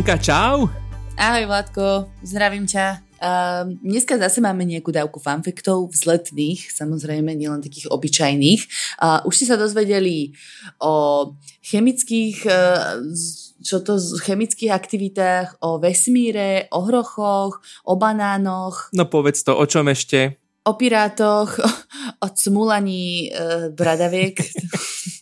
Tinka, čau. Ahoj Vládko, zdravím ťa. Uh, dneska zase máme nejakú dávku fanfektov vzletných, samozrejme nielen takých obyčajných. Uh, už ste sa dozvedeli o chemických, uh, čo to, chemických aktivitách, o vesmíre, o hrochoch, o banánoch. No povedz to, o čom ešte? O pirátoch, o cmulaní uh, bradaviek.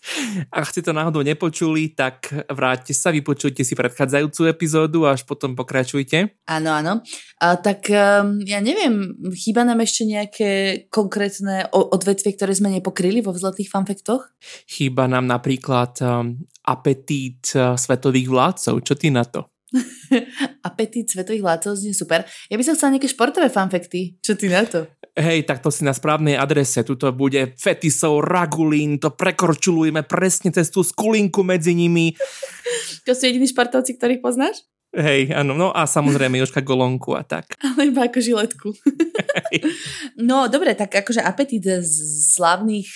Ak ste to náhodou nepočuli, tak vráťte sa, vypočujte si predchádzajúcu epizódu a až potom pokračujte. Áno, áno. A, tak um, ja neviem, chýba nám ešte nejaké konkrétne odvetvie, ktoré sme nepokryli vo vzletých fanfektoch? Chýba nám napríklad um, apetít uh, svetových vládcov. Čo ty na to? apetít svetových vládcov znie super. Ja by som chcela nejaké športové fanfekty. Čo ty na to? Hej, tak to si na správnej adrese. Tuto bude fetisov, ragulín, to prekorčulujeme presne cez tú skulinku medzi nimi. To sú jediní športovci, ktorých poznáš? Hej, áno, no a samozrejme Jožka Golonku a tak. Ale iba ako žiletku. no, dobre, tak akože apetít z slavných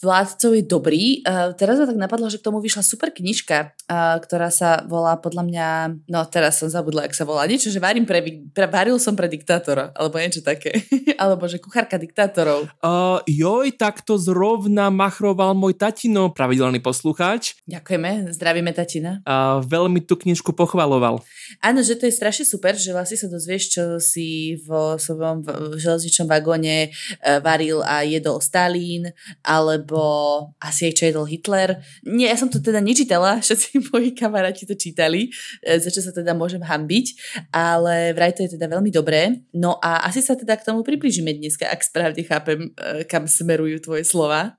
vládcov je dobrý. Uh, teraz ma tak napadlo, že k tomu vyšla super knižka, uh, ktorá sa volá podľa mňa, no teraz som zabudla, ak sa volá, niečo, že varím pre, pre, varil som pre diktátora, alebo niečo také. alebo že kuchárka diktátorov. Uh, joj, tak to zrovna machroval môj tatino, pravidelný poslucháč. Ďakujeme, zdravíme tatina. Uh, veľmi tú knižku pochvaloval. Áno, že to je strašne super, že vlastne sa dozvieš, čo si vo svojom železničnom vagóne varil a jedol Stalin, ale alebo asi aj čo Hitler. Nie, ja som to teda nečítala, všetci moji kamaráti to čítali, e, za čo sa teda môžem hambiť, ale vraj to je teda veľmi dobré. No a asi sa teda k tomu približíme dneska, ak správne chápem, e, kam smerujú tvoje slova.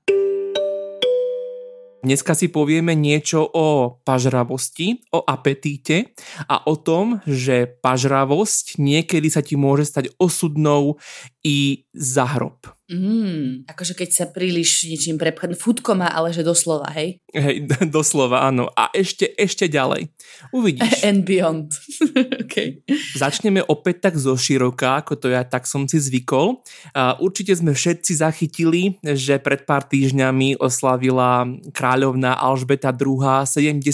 Dneska si povieme niečo o pažravosti, o apetíte a o tom, že pažravosť niekedy sa ti môže stať osudnou i za hrob. Mm, akože keď sa príliš niečím prepchne, futko má, ale že doslova, hej? Hej, doslova, áno. A ešte, ešte ďalej. Uvidíš. And beyond. okay. Začneme opäť tak zo široka, ako to ja tak som si zvykol. Určite sme všetci zachytili, že pred pár týždňami oslavila kráľovná Alžbeta II 70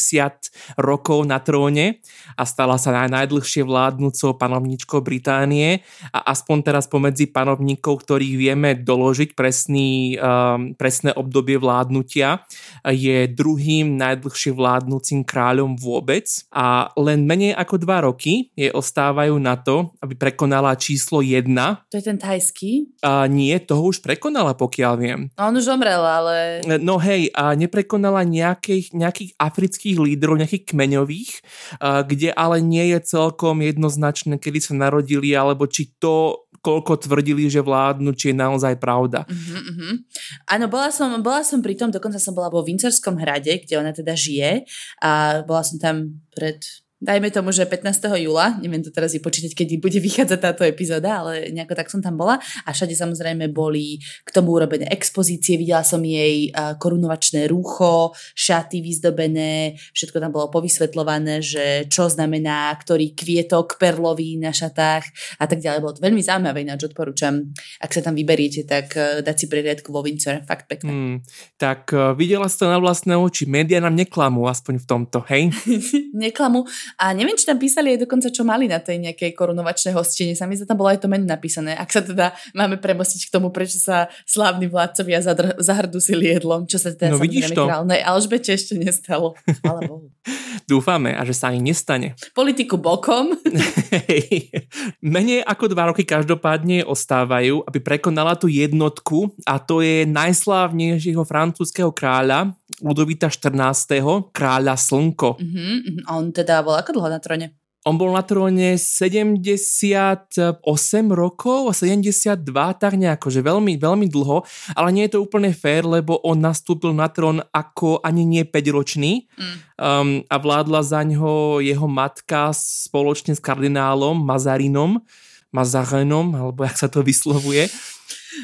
rokov na tróne a stala sa najdlhšie vládnúcou panovničkou Británie a aspoň teraz pomedzi panovníkov, ktorých vieme doložiť presný, um, presné obdobie vládnutia. Je druhým najdlhšie vládnúcim kráľom vôbec a len menej ako dva roky je ostávajú na to, aby prekonala číslo 1. To je ten tajský? A nie, toho už prekonala, pokiaľ viem. On už zomrel, ale... No hej, a neprekonala nejakých, nejakých afrických lídrov, nejakých kmeňových, kde ale nie je celkom jednoznačné, kedy sa narodili, alebo či to koľko tvrdili, že vládnu, či je naozaj pravda. Uh-huh. Áno, bola som, bola som pri tom, dokonca som bola vo Vincerskom hrade, kde ona teda žije a bola som tam pred dajme tomu, že 15. júla, neviem to teraz vypočítať, kedy bude vychádzať táto epizóda, ale nejako tak som tam bola a všade samozrejme boli k tomu urobené expozície, videla som jej korunovačné rúcho, šaty vyzdobené, všetko tam bolo povysvetľované, že čo znamená ktorý kvietok perlový na šatách a tak ďalej. Bolo to veľmi zaujímavé, ináč odporúčam, ak sa tam vyberiete, tak e, dať si prehliadku vo Windsor, fakt pekné. Hmm, tak e, videla si to na vlastné oči, média nám neklamú, aspoň v tomto, hej? neklamú, a neviem, či tam písali aj dokonca, čo mali na tej nejakej korunovačnej hostine. Sa mi tam bolo aj to menu napísané. Ak sa teda máme premostiť k tomu, prečo sa slávni vládcovia zadr- zahrdusili jedlom, čo sa teda no, vidíš to. králnej Alžbete ešte nestalo. Bohu. Dúfame a že sa ani nestane. Politiku bokom. Menej ako dva roky každopádne ostávajú, aby prekonala tú jednotku a to je najslávnejšieho francúzskho kráľa, Ludovita 14. kráľa Slnko. Uh-huh. On teda bol ako dlho na tróne? On bol na tróne 78 rokov, 72, tak nejako, že veľmi, veľmi dlho, ale nie je to úplne fér, lebo on nastúpil na trón ako ani nie 5 ročný mm. um, a vládla za ňo jeho matka spoločne s kardinálom Mazarinom, Mazarenom, alebo jak sa to vyslovuje.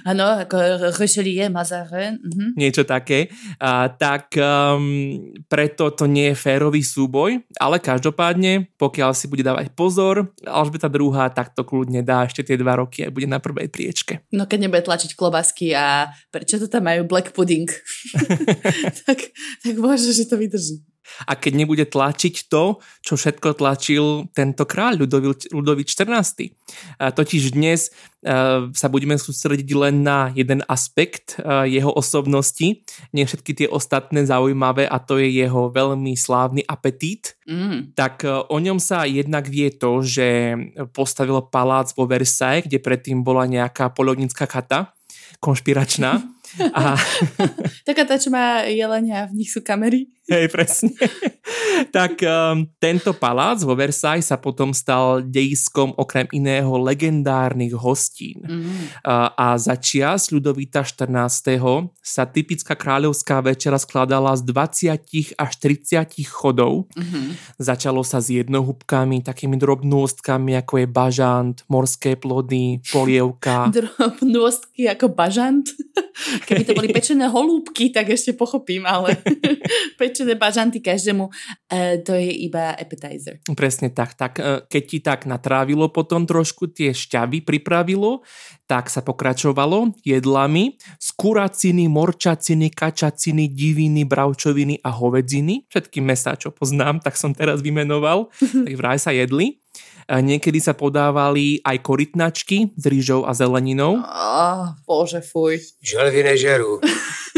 Áno, ako Richelieu, Mazarin. Uh-huh. Niečo také. A, tak um, preto to nie je férový súboj, ale každopádne, pokiaľ si bude dávať pozor, Alžbeta druhá tak to kľudne dá ešte tie dva roky a bude na prvej priečke. No keď nebude tlačiť klobasky a prečo to tam majú black pudding, tak, tak možno, že to vydrží a keď nebude tlačiť to, čo všetko tlačil tento kráľ Ludovič XIV. A totiž dnes uh, sa budeme sústrediť len na jeden aspekt uh, jeho osobnosti, nie všetky tie ostatné zaujímavé a to je jeho veľmi slávny apetít. Mm. Tak uh, o ňom sa jednak vie to, že postavil palác vo Versailles, kde predtým bola nejaká polovnická chata konšpiračná. A... Taká tá, čo má jelenia, v nich sú kamery. Hej, presne. tak um, tento palác vo Versailles sa potom stal dejiskom okrem iného legendárnych hostín. Mm. Uh, a za čias Ľudovita 14. sa typická kráľovská večera skladala z 20 až 30 chodov. Mm-hmm. Začalo sa s jednohúbkami, takými drobnôstkami, ako je bažant, morské plody, polievka. Drobnôstky ako bažant? Keby to boli pečené holúbky, tak ešte pochopím, ale pečené bažanty každému, uh, to je iba appetizer. Presne tak. tak uh, keď ti tak natrávilo potom trošku, tie šťavy pripravilo, tak sa pokračovalo jedlami z kuraciny, morčaciny, kačaciny, diviny, bravčoviny a hovedziny. Všetky mesá, čo poznám, tak som teraz vymenoval. tak vraj sa jedli. Niekedy sa podávali aj korytnačky s rýžou a zeleninou. Oh, bože, fuj. Želvy nežerú.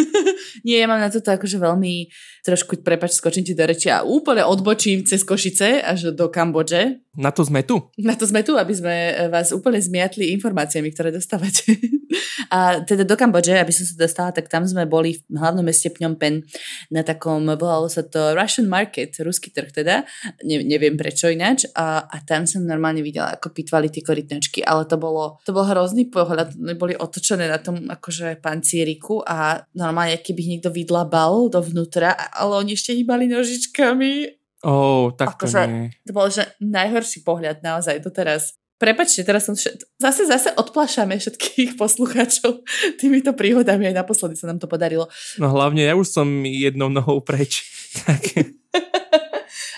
Nie, ja mám na toto akože veľmi, trošku, prepač, skočím ti do reči a úplne odbočím cez Košice až do Kambodže. Na to sme tu. Na to sme tu, aby sme vás úplne zmiatli informáciami, ktoré dostávate. a teda do Kambodže, aby som sa dostala, tak tam sme boli v hlavnom meste Phnom Penh na takom, volalo sa to Russian Market, ruský trh teda, ne, neviem prečo ináč. A, a tam som normálne videla, ako pitvali tie korytnačky, ale to bolo, to bol hrozný pohľad, boli otočené na tom akože pancieriku a normálne, keby niekto vydlabal dovnútra, ale oni ešte hýbali nožičkami. Oh, tak to akože, nie. To bol že najhorší pohľad naozaj doteraz. Prepačte, teraz som všet... zase, zase odplašame všetkých poslucháčov týmito príhodami, aj naposledy sa nám to podarilo. No hlavne ja už som jednou nohou preč.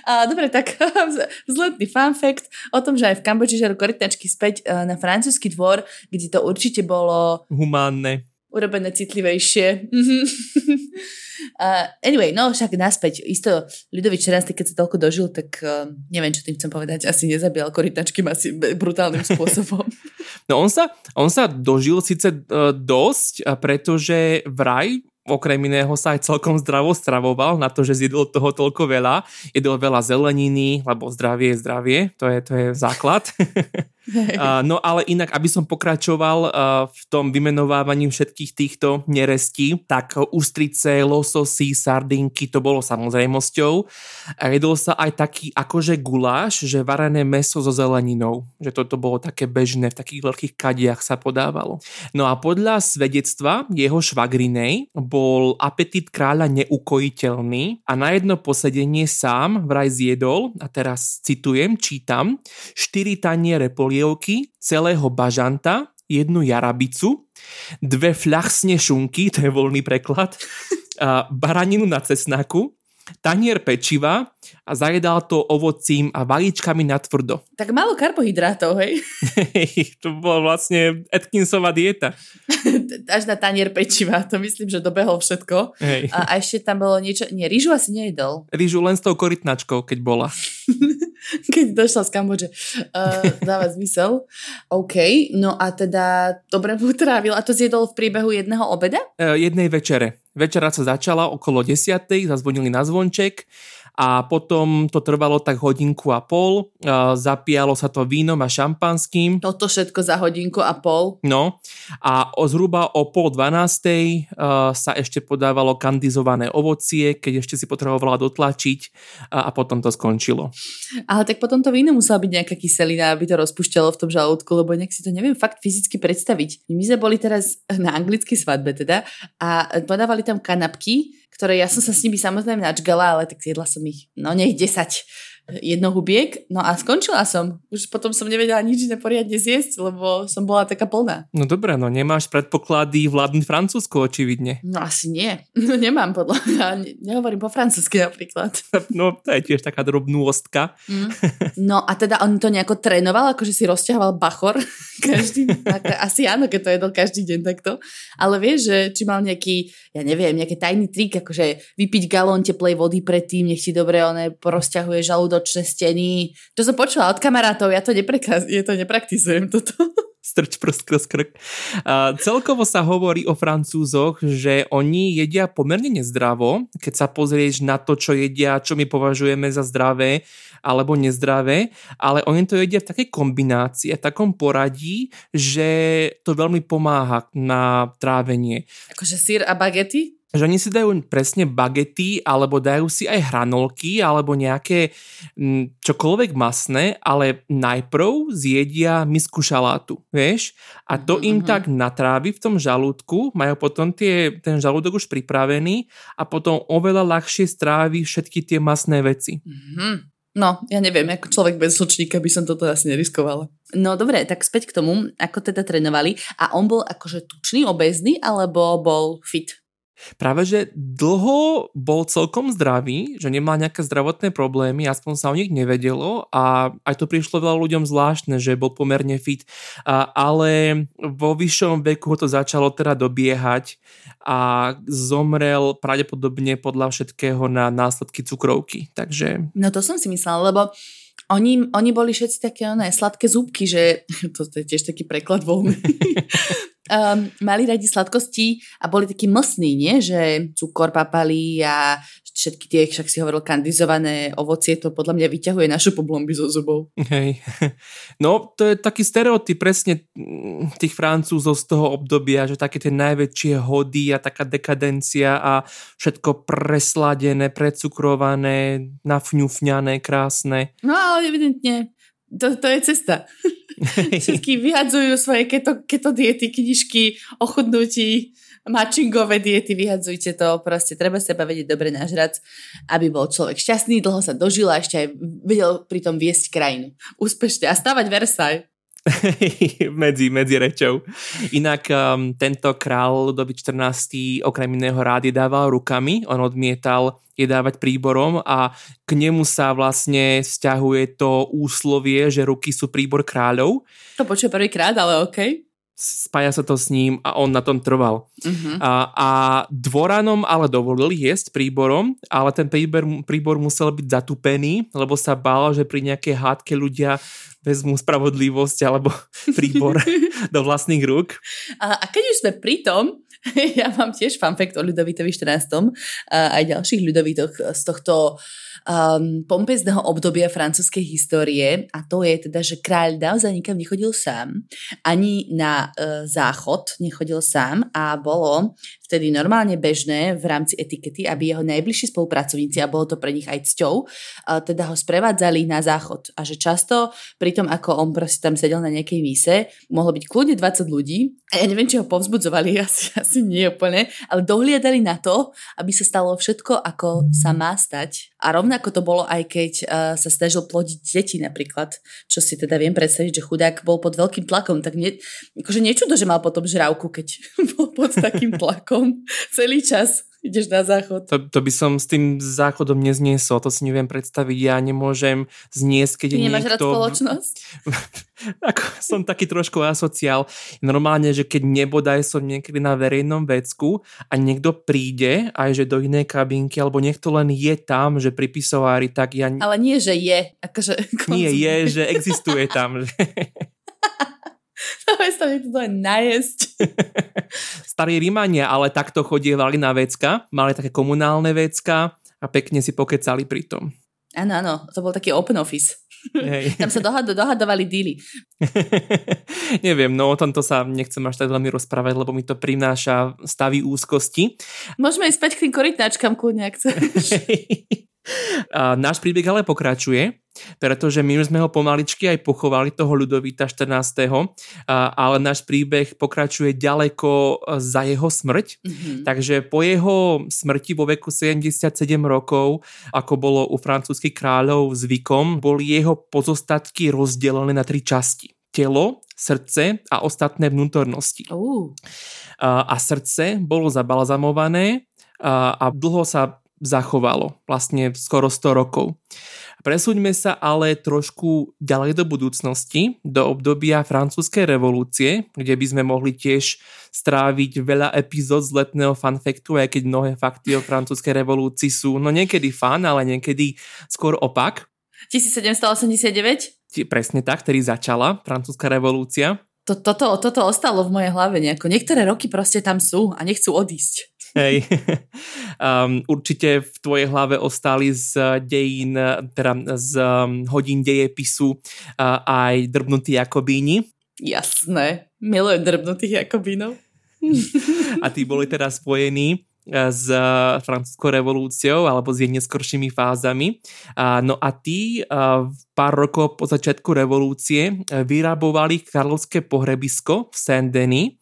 A, dobre, tak vzletný fun fact o tom, že aj v Kambodži žaru korytnačky späť e, na francúzsky dvor, kde to určite bolo... Humánne urobené citlivejšie. uh, anyway, no však naspäť. Isto Ľudovič XIV, keď sa toľko dožil, tak uh, neviem, čo tým chcem povedať. Asi nezabíjal korytnačky asi brutálnym spôsobom. no on sa, on sa dožil síce uh, dosť, pretože vraj okrem iného sa aj celkom zdravo stravoval na to, že zjedol toho toľko veľa. Jedol veľa zeleniny, lebo zdravie je zdravie, to je, to je základ. Uh, no ale inak, aby som pokračoval uh, v tom vymenovávaní všetkých týchto nerestí, tak ústrice, lososy, sardinky, to bolo samozrejmosťou. A jedol sa aj taký akože guláš, že varené meso so zeleninou. Že toto bolo také bežné, v takých veľkých kadiach sa podávalo. No a podľa svedectva jeho švagrinej bol apetit kráľa neukojiteľný a na jedno posedenie sám vraj zjedol, a teraz citujem, čítam, 4 taniere poli polievky, celého bažanta, jednu jarabicu, dve fľachsne šunky, to je voľný preklad, a baraninu na cesnaku, tanier pečiva a zajedal to ovocím a valíčkami na tvrdo. Tak málo karbohydrátov, hej? to bola vlastne Atkinsová dieta. Až na tanier pečiva, to myslím, že dobehol všetko. Hej. A, a ešte tam bolo niečo, nie, rýžu asi nejedol. Rýžu len s tou korytnačkou, keď bola. keď došla z Kambodže. Uh, dáva zmysel. OK, no a teda dobre mu trávil. A to zjedol v priebehu jedného obeda? Uh, jednej večere. Večera sa začala okolo 10. zazvonili na zvonček a potom to trvalo tak hodinku a pol, zapíjalo sa to vínom a šampanským. Toto všetko za hodinku a pol? No a o zhruba o pol dvanástej sa ešte podávalo kandizované ovocie, keď ešte si potrebovala dotlačiť a, potom to skončilo. Ale tak potom to víno musela byť nejaká kyselina, aby to rozpušťalo v tom žalúdku, lebo nejak si to neviem fakt fyzicky predstaviť. My sme boli teraz na anglickej svadbe teda a podávali tam kanapky, ktoré ja som sa s nimi samozrejme načgala, ale tak jedla som ich, no nech 10 jednohubiek, no a skončila som. Už potom som nevedela nič neporiadne zjesť, lebo som bola taká plná. No dobré, no nemáš predpoklady vládnuť Francúzsku očividne. No asi nie. No nemám podľa mňa. Ne, nehovorím po francúzsky napríklad. No to je tiež taká drobnústka. Mm. No a teda on to nejako trénoval, akože si rozťahoval bachor každý, asi áno, keď to jedol každý deň takto. Ale vieš, že či mal nejaký, ja neviem, nejaký tajný trik, akože vypiť galón teplej vody predtým, nech ti dobre one porozťahuje žalúdočné steny. To som počula od kamarátov, ja to, neprekaz- ja to nepraktizujem toto strč prst krz krk. A celkovo sa hovorí o Francúzoch, že oni jedia pomerne nezdravo, keď sa pozrieš na to, čo jedia, čo my považujeme za zdravé alebo nezdravé, ale oni to jedia v takej kombinácii, v takom poradí, že to veľmi pomáha na trávenie. Akože sír a bagety? Že oni si dajú presne bagety, alebo dajú si aj hranolky, alebo nejaké m, mm, čokoľvek masné, ale najprv zjedia misku šalátu, vieš? A to mm-hmm. im mhm. tak natrávi v tom žalúdku, majú potom tie, ten žalúdok už pripravený a potom oveľa ľahšie strávi všetky tie masné veci. Mm-hmm. No, ja neviem, ako človek bez slčníka by som toto asi neriskovala. No dobre, tak späť k tomu, ako teda trénovali. A on bol akože tučný, obezný, alebo bol fit? Práve, že dlho bol celkom zdravý, že nemal nejaké zdravotné problémy, aspoň sa o nich nevedelo a aj to prišlo veľa ľuďom zvláštne, že bol pomerne fit, a, ale vo vyššom veku to začalo teda dobiehať a zomrel pravdepodobne podľa všetkého na následky cukrovky, takže... No to som si myslela, lebo oni, oni boli všetci také oné sladké zúbky, že to, to je tiež taký preklad voľný. um, mali radi sladkosti a boli takí mlsní, nie? Že cukor papali a všetky tie, však si hovoril, kandizované ovocie, to podľa mňa vyťahuje našu poblomby zo zubov. Hej. No, to je taký stereotyp presne mm, tých Francúzov z toho obdobia, že také tie najväčšie hody a taká dekadencia a všetko presladené, precukrované, nafňufňané, krásne. No, ale evidentne to, to je cesta. Všetky vyhadzujú svoje keto, keto diety, knižky o chudnutí, mačingové diety, vyhadzujte to, proste treba seba vedieť dobre nažrať, aby bol človek šťastný, dlho sa dožil a ešte aj vedel pritom viesť krajinu. Úspešne a stavať Versailles. medzi, medzi rečou. Inak um, tento král Ludovít 14. okrem iného rád jedával rukami, on odmietal jedávať príborom a k nemu sa vlastne vzťahuje to úslovie, že ruky sú príbor kráľov. To počuje prvýkrát, ale okej. Spája sa to s ním a on na tom trval. Uh-huh. A, a dvoranom ale dovolil jesť príborom, ale ten príbor, príbor musel byť zatupený, lebo sa bál, že pri nejakej hádke ľudia vezmú spravodlivosť alebo príbor do vlastných rúk. A, a keď už sme pri tom, ja mám tiež fun fact o Ľudovitovi 14. A aj ďalších ľudovitoch z tohto um, pompezného obdobia francúzskej histórie a to je teda, že kráľ naozaj nikam nechodil sám, ani na uh, záchod nechodil sám a bolo vtedy normálne bežné v rámci etikety, aby jeho najbližší spolupracovníci, a bolo to pre nich aj cťou, uh, teda ho sprevádzali na záchod. A že často pri tom, ako on proste tam sedel na nejakej mise, mohlo byť kľudne 20 ľudí a ja neviem, či ho povzbudzovali, asi, asi nie úplne, ale dohliadali na to, aby sa stalo všetko, ako sa má stať. A rovnako to bolo aj keď uh, sa snažil plodiť deti napríklad, čo si teda viem predstaviť, že chudák bol pod veľkým tlakom, tak nie, akože niečudo, že mal potom žrávku, keď bol pod takým tlakom celý čas ideš na záchod. To, to by som s tým záchodom nezniesol, to si neviem predstaviť. Ja nemôžem zniesť, keď Ty nemáš niekto... rád spoločnosť? Ako, som taký trošku asociál. Normálne, že keď nebodaj som niekedy na verejnom vecku a niekto príde aj že do inej kabinky, alebo niekto len je tam, že pri pisovári, tak ja... Ale nie, že je. Akože nie je, že existuje tam. Že... Sa mi to aj najesť. Starí Rímania ale takto chodievali na vecka, mali také komunálne vecka a pekne si pokecali pri tom. Áno, áno, to bol taký open office. Hej. Tam sa dohad- dohadovali díly. Neviem, no o tomto sa nechcem až tak veľmi rozprávať, lebo mi to prináša stavy úzkosti. Môžeme ísť späť k tým korytnáčkam, kľudne, ak chceš. A náš príbeh ale pokračuje, pretože my už sme ho pomaličky aj pochovali, toho Ľudovita 14. A, ale náš príbeh pokračuje ďaleko za jeho smrť. Mm-hmm. Takže po jeho smrti vo veku 77 rokov, ako bolo u francúzskych kráľov zvykom, boli jeho pozostatky rozdelené na tri časti. Telo, srdce a ostatné vnútornosti. Uh. A, srdce bolo zabalzamované a dlho sa zachovalo, vlastne skoro 100 rokov. Presúďme sa ale trošku ďalej do budúcnosti, do obdobia francúzskej revolúcie, kde by sme mohli tiež stráviť veľa epizód z letného fanfektu, aj keď mnohé fakty o francúzskej revolúcii sú no niekedy fan, ale niekedy skôr opak. 1789? Presne tak, ktorý začala francúzska revolúcia. To, toto, toto ostalo v mojej hlave nejako. Niektoré roky proste tam sú a nechcú odísť. Hej. um, určite v tvojej hlave ostali z dejín, teda z um, hodín dejepisu uh, aj drbnutí Jakobíni. Jasné, milujem drbnutých Jakobínov. a tí boli teda spojení s francúzskou revolúciou alebo s jej neskoršími fázami. No a tí pár rokov po začiatku revolúcie vyrabovali kráľovské pohrebisko v Saint-Denis,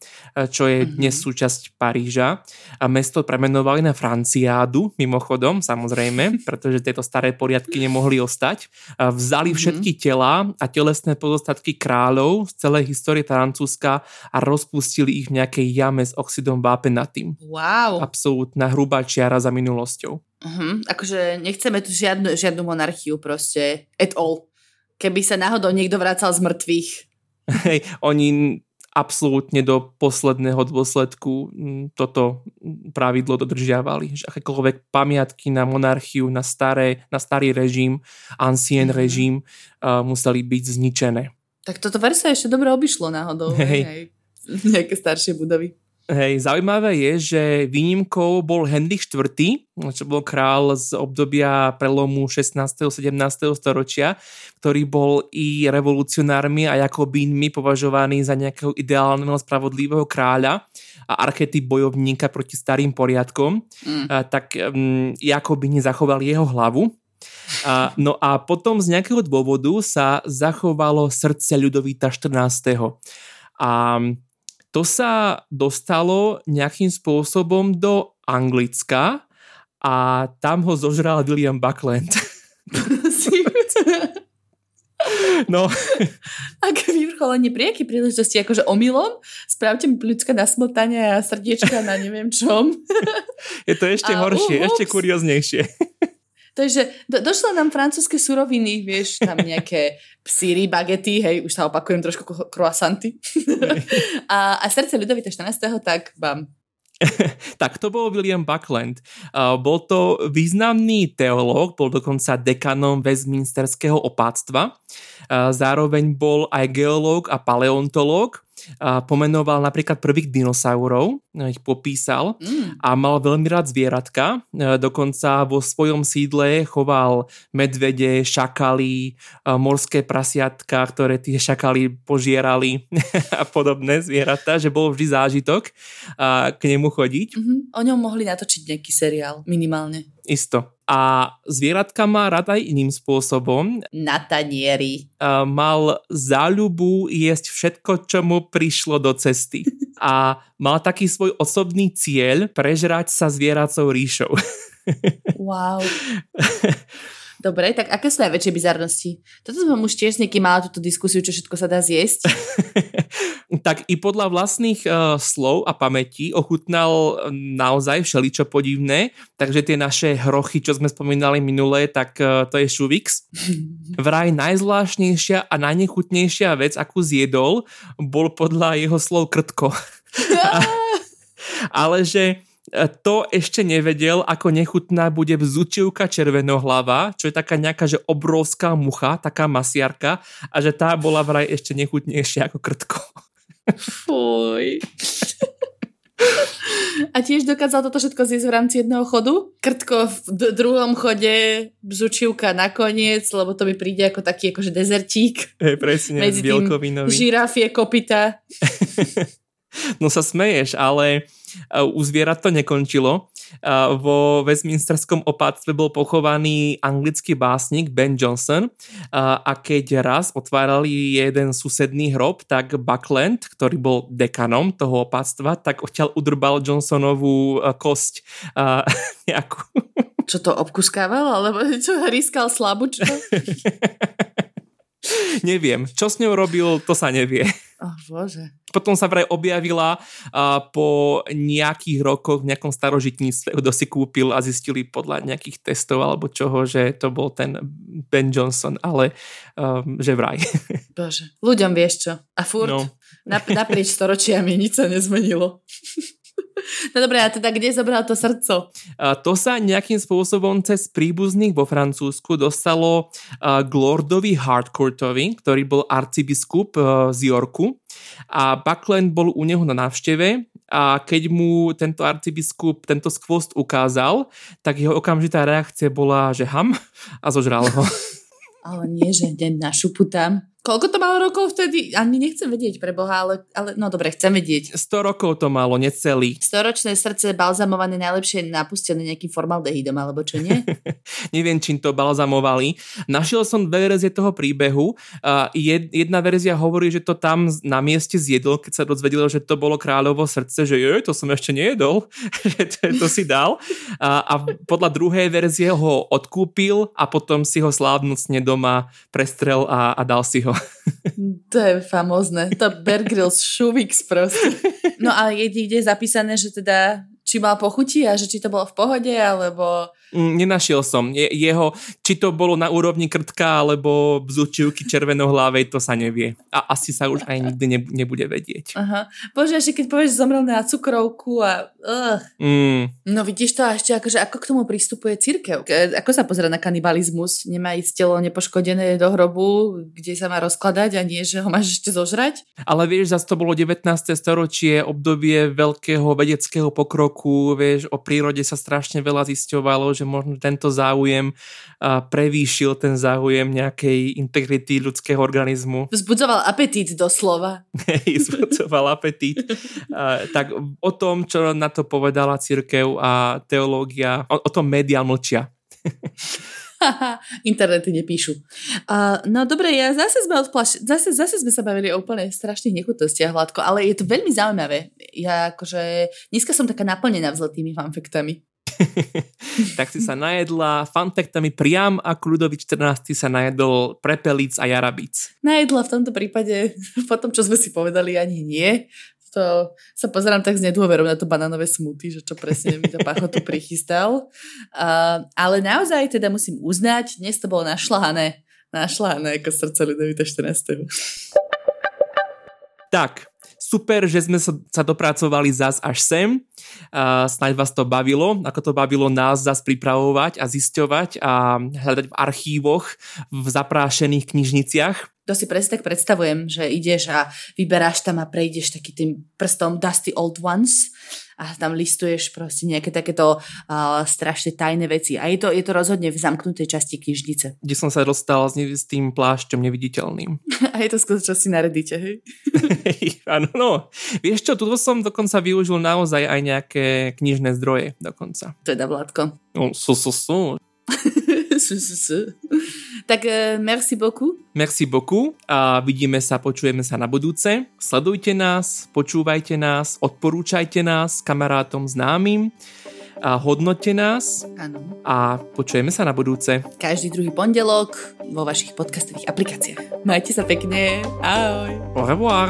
čo je mm-hmm. dnes súčasť Paríža. A mesto premenovali na Franciádu, mimochodom, samozrejme, pretože tieto staré poriadky nemohli ostať. Vzali mm-hmm. všetky tela a telesné pozostatky kráľov z celej histórie Francúzska a rozpustili ich v nejakej jame s oxidom vápenatým. Wow. Absolutne absolútna hrubá čiara za minulosťou. Uh-huh. Akože nechceme tu žiadnu, žiadnu monarchiu proste at all. Keby sa náhodou niekto vracal z mŕtvych. Hej, oni absolútne do posledného dôsledku toto pravidlo dodržiavali. Že akékoľvek pamiatky na monarchiu, na, staré, na starý režim, ancien mm-hmm. režim uh, museli byť zničené. Tak toto versa ešte dobre obišlo náhodou. Hej. Hej. Nejaké staršie budovy. Hej, zaujímavé je, že výnimkou bol Henrik IV, čo bol král z obdobia prelomu 16. 17. storočia, ktorý bol i revolucionármi a jakobínmi považovaný za nejakého ideálneho spravodlivého kráľa a archetyp bojovníka proti starým poriadkom, mm. a, tak um, Jakobíni zachovali jeho hlavu. A, no a potom z nejakého dôvodu sa zachovalo srdce Ľudovíta 14. A to sa dostalo nejakým spôsobom do Anglicka a tam ho zožral William Buckland. No. Ak vyvrcholenie pri akej príležitosti, akože omylom, spravte mi ľudské nasmotanie a srdiečka na neviem čom. Je to ešte a, horšie, uh, ešte kurioznejšie. To je, že do, došlo nám francúzske suroviny, vieš, tam nejaké psíry, bagety, hej, už sa opakujem trošku croissanty. a, a srdce Ľudovita 14. tak vám tak to bol William Buckland. Uh, bol to významný teológ, bol dokonca dekanom Westminsterského opáctva. Uh, zároveň bol aj geológ a paleontológ pomenoval napríklad prvých dinosaurov, e, ich popísal mm. a mal veľmi rád zvieratka. E, dokonca vo svojom sídle choval medvede, šakaly, e, morské prasiatka, ktoré tie šakaly požierali a podobné zvieratá, že bol vždy zážitok k nemu chodiť. Mm-hmm. O ňom mohli natočiť nejaký seriál, minimálne. Isto. A zvieratka má rad aj iným spôsobom. Na tanieri. Mal záľubu jesť všetko, čo mu prišlo do cesty. A mal taký svoj osobný cieľ prežrať sa zvieracou ríšou. Wow. Dobre, tak aké sú najväčšie bizarnosti? Toto som už tiež s niekým mala túto diskusiu, čo všetko sa dá zjesť. tak i podľa vlastných uh, slov a pamätí ochutnal naozaj všeličo podivné, takže tie naše hrochy, čo sme spomínali minulé, tak uh, to je šuvix. Vraj najzvláštnejšia a najnechutnejšia vec, akú zjedol, bol podľa jeho slov krtko. ale že to ešte nevedel, ako nechutná bude vzučivka červenohlava, čo je taká nejaká, že obrovská mucha, taká masiarka a že tá bola vraj ešte nechutnejšia ako krtko. Fuj. A tiež dokázal toto všetko zjesť v rámci jedného chodu? Krtko v d- druhom chode, bzučivka nakoniec, lebo to mi príde ako taký akože dezertík. Hey, presne, medzi tým žirafie, kopita. no sa smeješ, ale u zvierat to nekončilo. vo Westminsterskom opáctve bol pochovaný anglický básnik Ben Johnson a keď raz otvárali jeden susedný hrob, tak Buckland, ktorý bol dekanom toho opáctva, tak odtiaľ udrbal Johnsonovú kosť nejakú. Čo to obkuskával? Alebo čo hryskal slabu? Neviem. Čo s ňou robil, to sa nevie. Oh, bože. Potom sa vraj objavila uh, po nejakých rokoch v nejakom starožitníctve, kto si kúpil a zistili podľa nejakých testov alebo čoho, že to bol ten Ben Johnson, ale um, že vraj. Bože. Ľuďom vieš čo. A furt no. naprieč storočiami nič sa nezmenilo. No dobré, a teda kde zobral to srdco? A to sa nejakým spôsobom cez príbuzných vo Francúzsku dostalo k Lordovi Hardcourtovi, ktorý bol arcibiskup z Yorku a Buckland bol u neho na návšteve a keď mu tento arcibiskup tento skvost ukázal, tak jeho okamžitá reakcia bola, že ham a zožral ho. Ale nie, že deň na šupu tam. Koľko to malo rokov vtedy? Ani nechcem vedieť pre Boha, ale, ale no dobre, chcem vedieť. 100 rokov to malo, necelý. Storočné srdce balzamované najlepšie napustené nejakým formaldehydom, alebo čo nie? Neviem, čím to balzamovali. Našiel som dve verzie toho príbehu. Uh, jed, jedna verzia hovorí, že to tam na mieste zjedol, keď sa dozvedel, že to bolo kráľovo srdce, že je, to som ešte nejedol, že to, to si dal. Uh, a podľa druhej verzie ho odkúpil a potom si ho slávnocne doma prestrel a, a dal si ho. To je famózne. To Bear Grylls Šuvix proste. No a je niekde zapísané, že teda či mal pochutí a že či to bolo v pohode, alebo nenašiel som. Je, jeho, či to bolo na úrovni krtka alebo bzučivky červenohlavej, to sa nevie. A asi sa už aj nikdy ne, nebude vedieť. Aha. Bože, ešte keď povieš, že zomrel na cukrovku a... Uh. Mm. No vidíš to a ešte akože ako k tomu pristupuje církev? Ako sa pozera na kanibalizmus? Nemá ísť telo nepoškodené do hrobu, kde sa má rozkladať a nie, že ho máš ešte zožrať? Ale vieš, zase to bolo 19. storočie, obdobie veľkého vedeckého pokroku, vieš, o prírode sa strašne veľa zisťovalo, že že možno tento záujem prevýšil ten záujem nejakej integrity ľudského organizmu. Vzbudzoval apetít doslova. Vzbudzoval apetít. tak o tom, čo na to povedala církev a teológia, o, o tom média mlčia. Internety nepíšu. Uh, no dobre, ja zase sme odplaš... zase, zase sme sa bavili o úplne strašných nechutnostiach, Hladko, ale je to veľmi zaujímavé. Ja akože, dneska som taká naplnená vzletými fanfektami. Tak si sa najedla fantaktami priam ako Ľudovič 14 sa najedol prepelic a jarabíc. Najedla v tomto prípade, po tom, čo sme si povedali, ani nie. To sa pozerám tak s nedôverou na to banánové smuty, že čo presne mi to pachotu prichystal. Uh, ale naozaj teda musím uznať, dnes to bolo našľahané. Našľahané ako srdce Ľudovita 14. Tak, super, že sme sa, dopracovali zas až sem. Uh, snáď vás to bavilo, ako to bavilo nás zas pripravovať a zisťovať a hľadať v archívoch, v zaprášených knižniciach. To si presne tak predstavujem, že ideš a vyberáš tam a prejdeš taký tým prstom Dusty Old Ones a tam listuješ proste nejaké takéto uh, strašne tajné veci. A je to, je to rozhodne v zamknutej časti knižnice. Kde som sa dostal s, s tým plášťom neviditeľným. a je to skutočnosti na Reddite, hej? Áno, no. Vieš čo, tu som dokonca využil naozaj aj nejaké knižné zdroje dokonca. Teda, Vládko. No, su, su, su. Tak uh, merci beaucoup. Merci beaucoup a vidíme sa, počujeme sa na budúce. Sledujte nás, počúvajte nás, odporúčajte nás kamarátom známym a hodnote nás ano. a počujeme sa na budúce. Každý druhý pondelok vo vašich podcastových aplikáciách. Majte sa pekne. Ahoj. Au revoir.